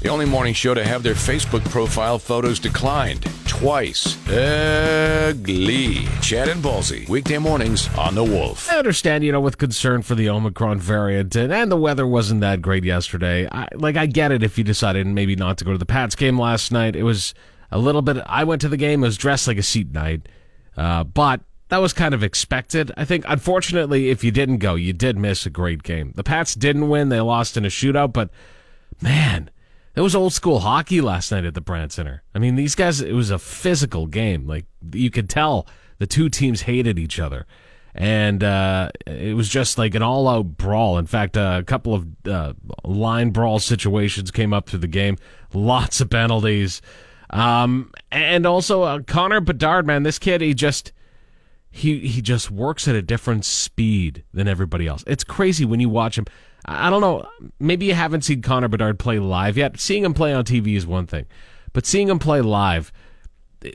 The only morning show to have their Facebook profile photos declined twice. Ugly. Chad and Ballsy. Weekday mornings on The Wolf. I understand, you know, with concern for the Omicron variant, and, and the weather wasn't that great yesterday. I, like, I get it if you decided maybe not to go to the Pats game last night. It was a little bit. I went to the game. It was dressed like a seat night, uh, but that was kind of expected. I think, unfortunately, if you didn't go, you did miss a great game. The Pats didn't win. They lost in a shootout, but man, it was old school hockey last night at the Brandt Center. I mean, these guys, it was a physical game. Like, you could tell the two teams hated each other. And uh, it was just like an all out brawl. In fact, uh, a couple of uh, line brawl situations came up through the game. Lots of penalties. Um, and also, uh, Connor Bedard, man, this kid, he just he he just works at a different speed than everybody else. It's crazy when you watch him. I don't know. Maybe you haven't seen Connor Bedard play live yet. Seeing him play on TV is one thing, but seeing him play live,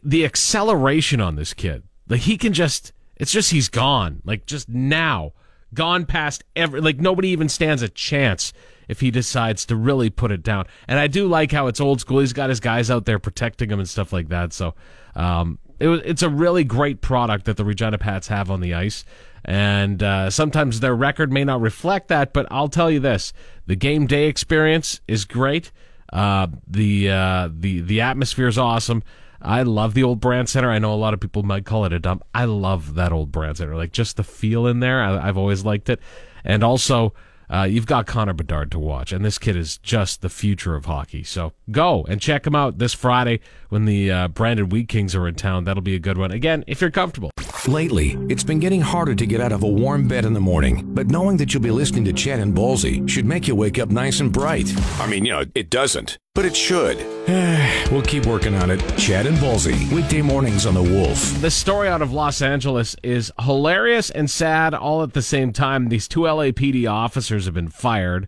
the acceleration on this kid, like he can just. It's just he's gone. Like just now, gone past every. Like nobody even stands a chance if he decides to really put it down. And I do like how it's old school. He's got his guys out there protecting him and stuff like that. So um, it it's a really great product that the Regina Pats have on the ice. And uh, sometimes their record may not reflect that, but I'll tell you this: the game day experience is great. Uh, the uh, the the atmosphere is awesome. I love the old Brandt Center. I know a lot of people might call it a dump. I love that old Brandt Center. Like just the feel in there. I, I've always liked it, and also uh, you've got Connor Bedard to watch, and this kid is just the future of hockey. So go and check him out this Friday when the uh, Brandon Wheat Kings are in town. That'll be a good one. Again, if you're comfortable. Lately, it's been getting harder to get out of a warm bed in the morning, but knowing that you'll be listening to Chad and Ballsy should make you wake up nice and bright. I mean, you know, it doesn't, but it should. we'll keep working on it. Chad and Ballsy, weekday mornings on The Wolf. The story out of Los Angeles is hilarious and sad all at the same time. These two LAPD officers have been fired.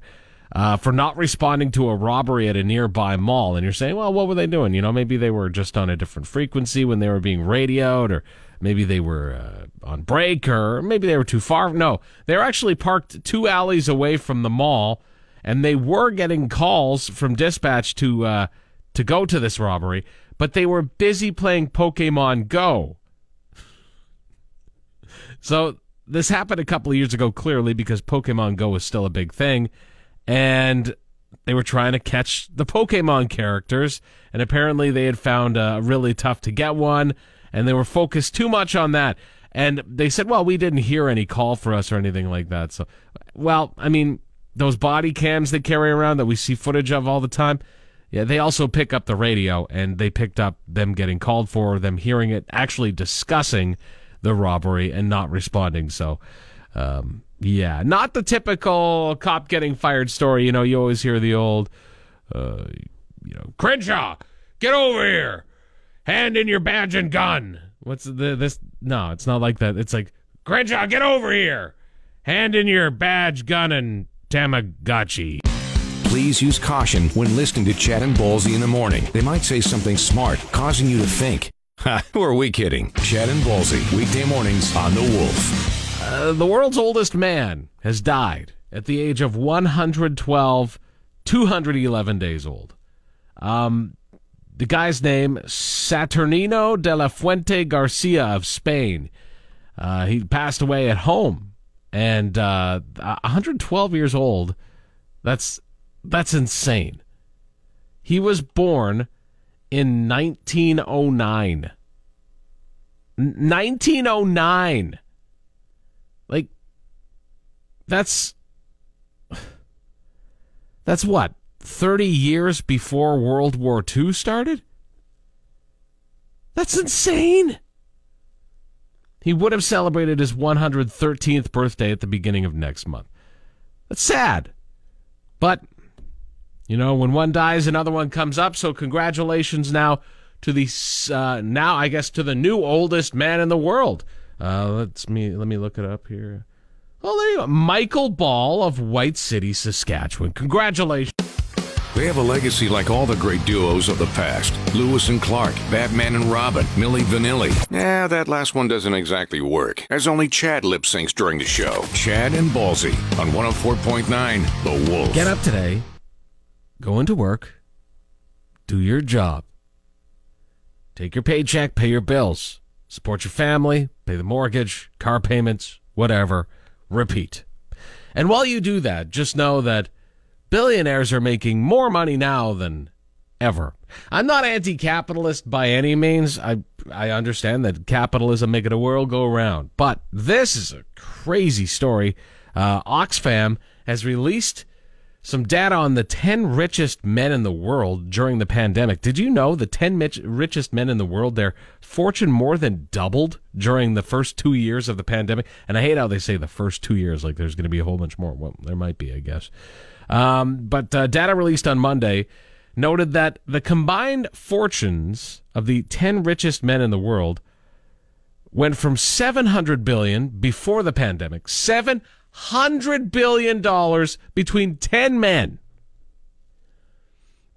Uh, for not responding to a robbery at a nearby mall. And you're saying, well, what were they doing? You know, maybe they were just on a different frequency when they were being radioed, or maybe they were uh, on break, or maybe they were too far. No, they were actually parked two alleys away from the mall, and they were getting calls from dispatch to uh, to go to this robbery, but they were busy playing Pokemon Go. so this happened a couple of years ago, clearly because Pokemon Go was still a big thing and they were trying to catch the Pokemon characters, and apparently they had found uh, really tough to get one, and they were focused too much on that. And they said, "Well, we didn't hear any call for us or anything like that." So, well, I mean, those body cams they carry around that we see footage of all the time. Yeah, they also pick up the radio, and they picked up them getting called for, them hearing it, actually discussing the robbery and not responding. So, um, yeah, not the typical cop getting fired story. You know, you always hear the old, uh, you know, Crenshaw, get over here, hand in your badge and gun. What's the this? No, it's not like that. It's like Crenshaw, get over here, hand in your badge, gun, and Tamagotchi. Please use caution when listening to Chad and Ballsy in the morning. They might say something smart, causing you to think. Ha, who are we kidding? Chad and Ballsy, weekday mornings on The Wolf. Uh, the world's oldest man has died at the age of 112, 211 days old. Um, the guy's name, Saturnino de la Fuente Garcia of Spain. Uh, he passed away at home, and uh, 112 years old. That's that's insane. He was born in 1909. 1909. Like, that's. That's what? 30 years before World War II started? That's insane. He would have celebrated his 113th birthday at the beginning of next month. That's sad. But, you know, when one dies, another one comes up. So, congratulations now to the, uh, now, I guess, to the new oldest man in the world. Uh, let's me let me look it up here. Oh, there you go. Michael Ball of White City, Saskatchewan. Congratulations. They have a legacy like all the great duos of the past. Lewis and Clark, Batman and Robin, Milli Vanilli. Yeah, that last one doesn't exactly work, as only Chad lip syncs during the show. Chad and Ballsy on 104.9 The Wolf. Get up today, go into work, do your job. Take your paycheck, pay your bills, support your family, pay the mortgage, car payments, whatever. Repeat. And while you do that, just know that billionaires are making more money now than ever. I'm not anti-capitalist by any means. I I understand that capitalism making the world go around, but this is a crazy story. Uh, Oxfam has released some data on the 10 richest men in the world during the pandemic. Did you know the 10 richest men in the world, their fortune more than doubled during the first two years of the pandemic? And I hate how they say the first two years, like there's going to be a whole bunch more. Well, there might be, I guess. Um, but uh, data released on Monday noted that the combined fortunes of the 10 richest men in the world went from 700 billion before the pandemic, 700 billion dollars between 10 men.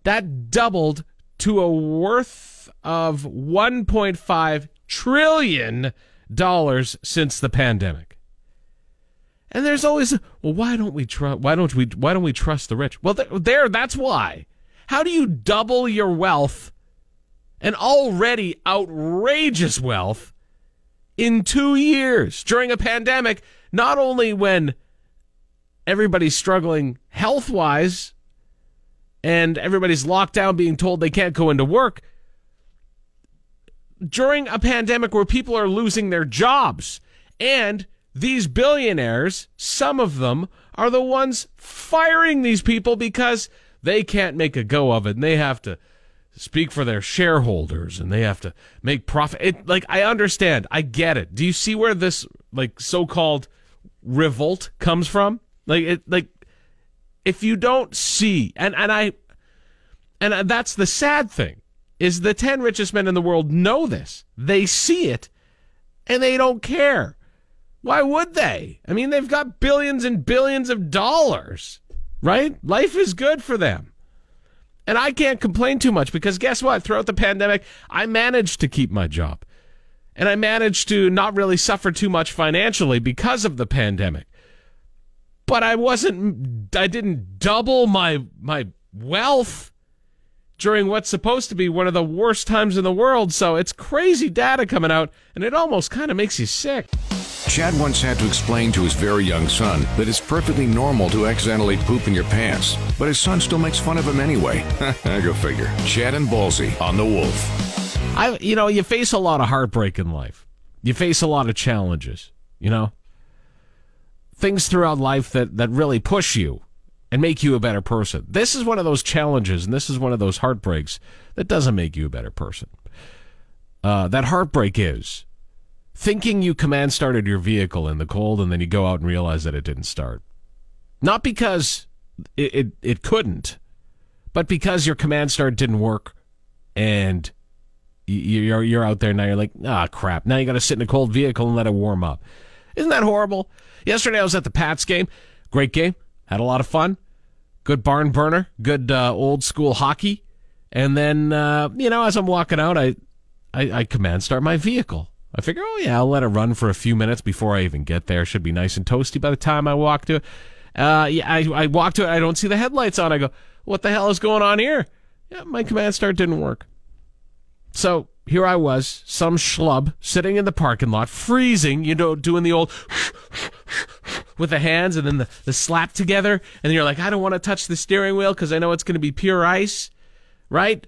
That doubled to a worth of 1.5 trillion dollars since the pandemic. And there's always well why don't we trust why don't we why don't we trust the rich? Well there that's why. How do you double your wealth, an already outrageous wealth, in two years during a pandemic? Not only when everybody's struggling health wise and everybody's locked down being told they can't go into work, during a pandemic where people are losing their jobs and these billionaires, some of them, are the ones firing these people because they can't make a go of it and they have to speak for their shareholders and they have to make profit. It, like, I understand. I get it. Do you see where this, like, so called revolt comes from? Like, it, like, if you don't see, and, and I, and that's the sad thing, is the 10 richest men in the world know this. They see it and they don't care. Why would they? I mean, they've got billions and billions of dollars right? Life is good for them. And I can't complain too much because guess what? Throughout the pandemic, I managed to keep my job. And I managed to not really suffer too much financially because of the pandemic. But I wasn't I didn't double my my wealth during what's supposed to be one of the worst times in the world. So it's crazy data coming out and it almost kind of makes you sick. Chad once had to explain to his very young son that it's perfectly normal to accidentally poop in your pants, but his son still makes fun of him anyway. I go figure. Chad and Ballsy on the Wolf. I, you know, you face a lot of heartbreak in life. You face a lot of challenges. You know, things throughout life that that really push you and make you a better person. This is one of those challenges, and this is one of those heartbreaks that doesn't make you a better person. Uh, that heartbreak is thinking you command started your vehicle in the cold and then you go out and realize that it didn't start. Not because it, it, it couldn't, but because your command start didn't work and you're, you're out there now you're like, ah, crap. Now you got to sit in a cold vehicle and let it warm up. Isn't that horrible? Yesterday I was at the Pats game. Great game. Had a lot of fun. Good barn burner. Good uh, old school hockey. And then, uh, you know, as I'm walking out, I, I, I command start my vehicle. I figure, oh yeah, I'll let it run for a few minutes before I even get there. Should be nice and toasty by the time I walk to it. Uh, yeah, I, I walk to it. I don't see the headlights on. I go, what the hell is going on here? Yeah, my command start didn't work. So here I was, some schlub sitting in the parking lot, freezing, you know, doing the old with the hands and then the, the slap together. And you're like, I don't want to touch the steering wheel because I know it's going to be pure ice, right?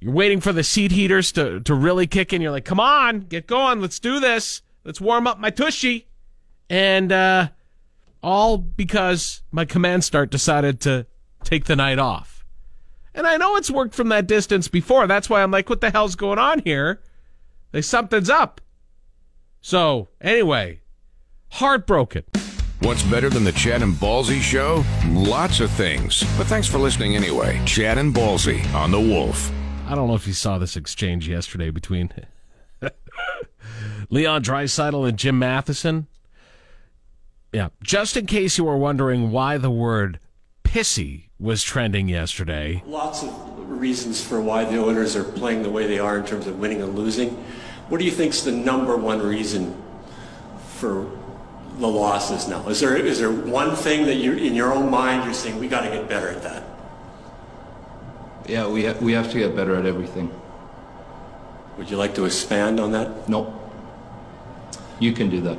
You're waiting for the seat heaters to, to really kick in. You're like, come on, get going. Let's do this. Let's warm up my tushy. And uh, all because my command start decided to take the night off. And I know it's worked from that distance before. That's why I'm like, what the hell's going on here? Like, something's up. So, anyway, heartbroken. What's better than the Chad and Ballsy show? Lots of things. But thanks for listening anyway. Chad and Ballsy on The Wolf. I don't know if you saw this exchange yesterday between Leon Draisaitl and Jim Matheson. Yeah, just in case you were wondering why the word pissy was trending yesterday. Lots of reasons for why the Oilers are playing the way they are in terms of winning and losing. What do you think is the number one reason for the losses now? Is there is there one thing that you in your own mind you're saying we got to get better at that? Yeah, we, ha- we have to get better at everything. Would you like to expand on that? No. You can do that.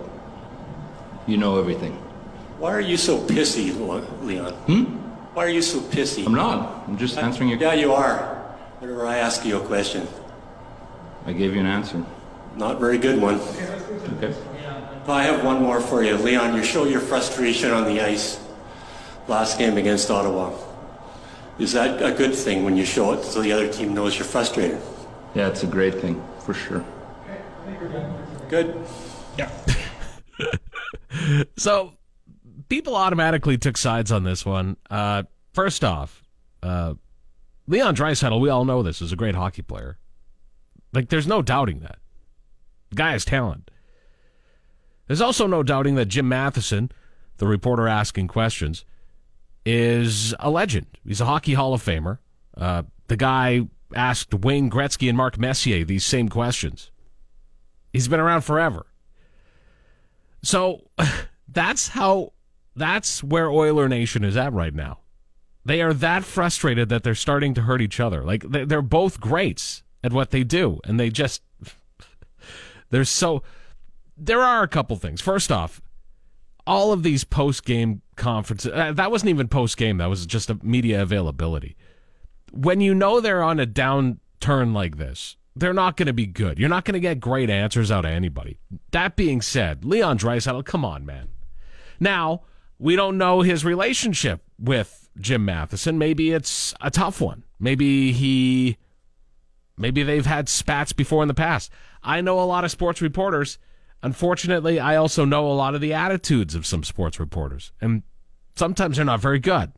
You know everything. Why are you so pissy, Leon? Hmm? Why are you so pissy? I'm not. I'm just answering your Yeah, you are. Whenever I ask you a question. I gave you an answer. Not very good one. Okay. I have one more for you. Leon, you show your frustration on the ice last game against Ottawa. Is that a good thing when you show it so the other team knows you're frustrated? Yeah, it's a great thing, for sure. Good. Yeah. so people automatically took sides on this one. Uh, first off, uh, Leon Draisaitl, we all know this, is a great hockey player. Like, there's no doubting that. The guy has talent. There's also no doubting that Jim Matheson, the reporter asking questions, is a legend. He's a hockey Hall of Famer. Uh, the guy asked Wayne Gretzky and Mark Messier these same questions. He's been around forever. So that's how that's where Oiler Nation is at right now. They are that frustrated that they're starting to hurt each other. Like they- they're both greats at what they do, and they just they're so. There are a couple things. First off, all of these post game conferences. Uh, that wasn't even post game. That was just a media availability. When you know they're on a downturn like this, they're not going to be good. You're not going to get great answers out of anybody. That being said, Leon Draisaitl, come on, man. Now we don't know his relationship with Jim Matheson. Maybe it's a tough one. Maybe he, maybe they've had spats before in the past. I know a lot of sports reporters. Unfortunately, I also know a lot of the attitudes of some sports reporters, and sometimes they're not very good.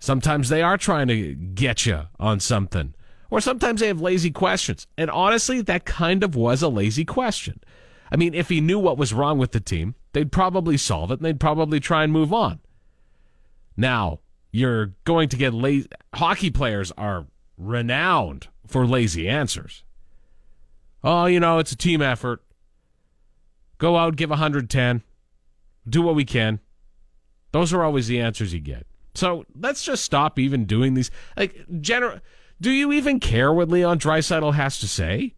Sometimes they are trying to get you on something, or sometimes they have lazy questions. And honestly, that kind of was a lazy question. I mean, if he knew what was wrong with the team, they'd probably solve it and they'd probably try and move on. Now, you're going to get lazy. Hockey players are renowned for lazy answers. Oh, you know, it's a team effort. Go out, give 110, do what we can. Those are always the answers you get. So let's just stop even doing these. Like, gener- do you even care what Leon Draisaitl has to say?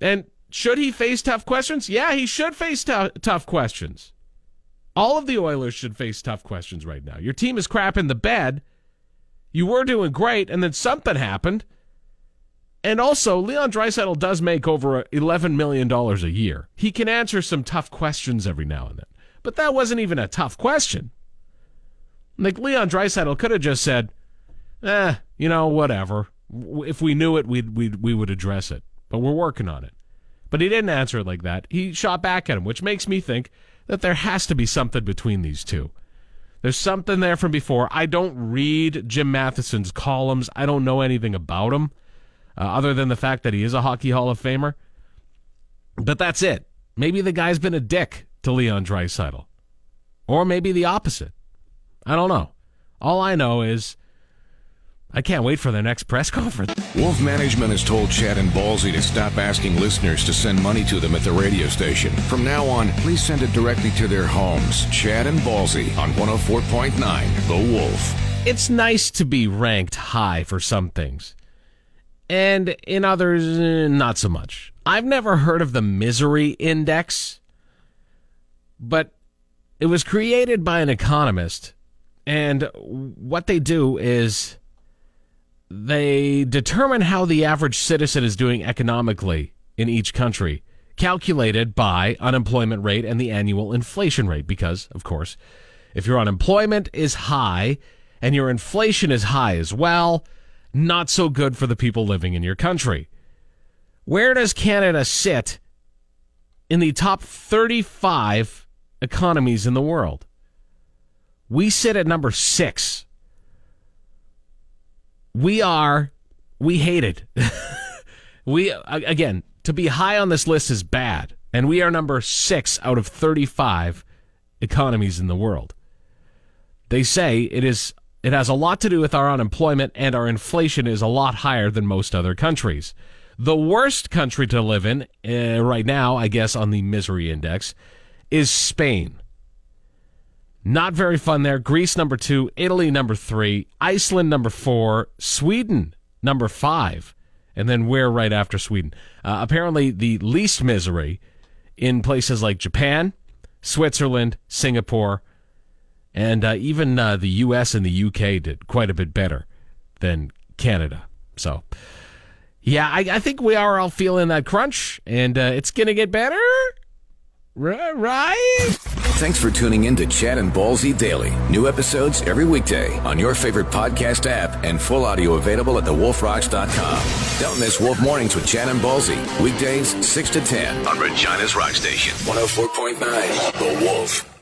And should he face tough questions? Yeah, he should face tou- tough questions. All of the Oilers should face tough questions right now. Your team is crap in the bed. You were doing great, and then something happened. And also, Leon Draisaitl does make over $11 million a year. He can answer some tough questions every now and then. But that wasn't even a tough question. Like, Leon Draisaitl could have just said, eh, you know, whatever. If we knew it, we'd, we'd, we would address it. But we're working on it. But he didn't answer it like that. He shot back at him, which makes me think that there has to be something between these two. There's something there from before. I don't read Jim Matheson's columns. I don't know anything about him uh, other than the fact that he is a Hockey Hall of Famer. But that's it. Maybe the guy's been a dick to Leon Draisaitl. Or maybe the opposite. I don't know. All I know is I can't wait for their next press conference. Wolf Management has told Chad and Ballsy to stop asking listeners to send money to them at the radio station. From now on, please send it directly to their homes. Chad and Ballsy on 104.9 The Wolf. It's nice to be ranked high for some things. And in others, eh, not so much. I've never heard of the misery index, but it was created by an economist. And what they do is they determine how the average citizen is doing economically in each country, calculated by unemployment rate and the annual inflation rate. Because, of course, if your unemployment is high and your inflation is high as well, not so good for the people living in your country. Where does Canada sit in the top 35 economies in the world? We sit at number six. We are, we hate it. we, again, to be high on this list is bad. And we are number six out of 35 economies in the world. They say it is it has a lot to do with our unemployment and our inflation is a lot higher than most other countries. The worst country to live in uh, right now, I guess on the misery index, is Spain. Not very fun there. Greece number two, Italy number three, Iceland number four, Sweden number five, and then we're right after Sweden. Uh, apparently, the least misery in places like Japan, Switzerland, Singapore, and uh, even uh, the U.S. and the U.K. did quite a bit better than Canada. So, yeah, I, I think we are all feeling that crunch, and uh, it's going to get better. Right? Thanks for tuning in to Chad and Ballsy Daily. New episodes every weekday on your favorite podcast app and full audio available at thewolfrocks.com. Don't miss Wolf Mornings with Chad and Ballsy. Weekdays 6 to 10 on Regina's Rock Station. 104.9 The Wolf.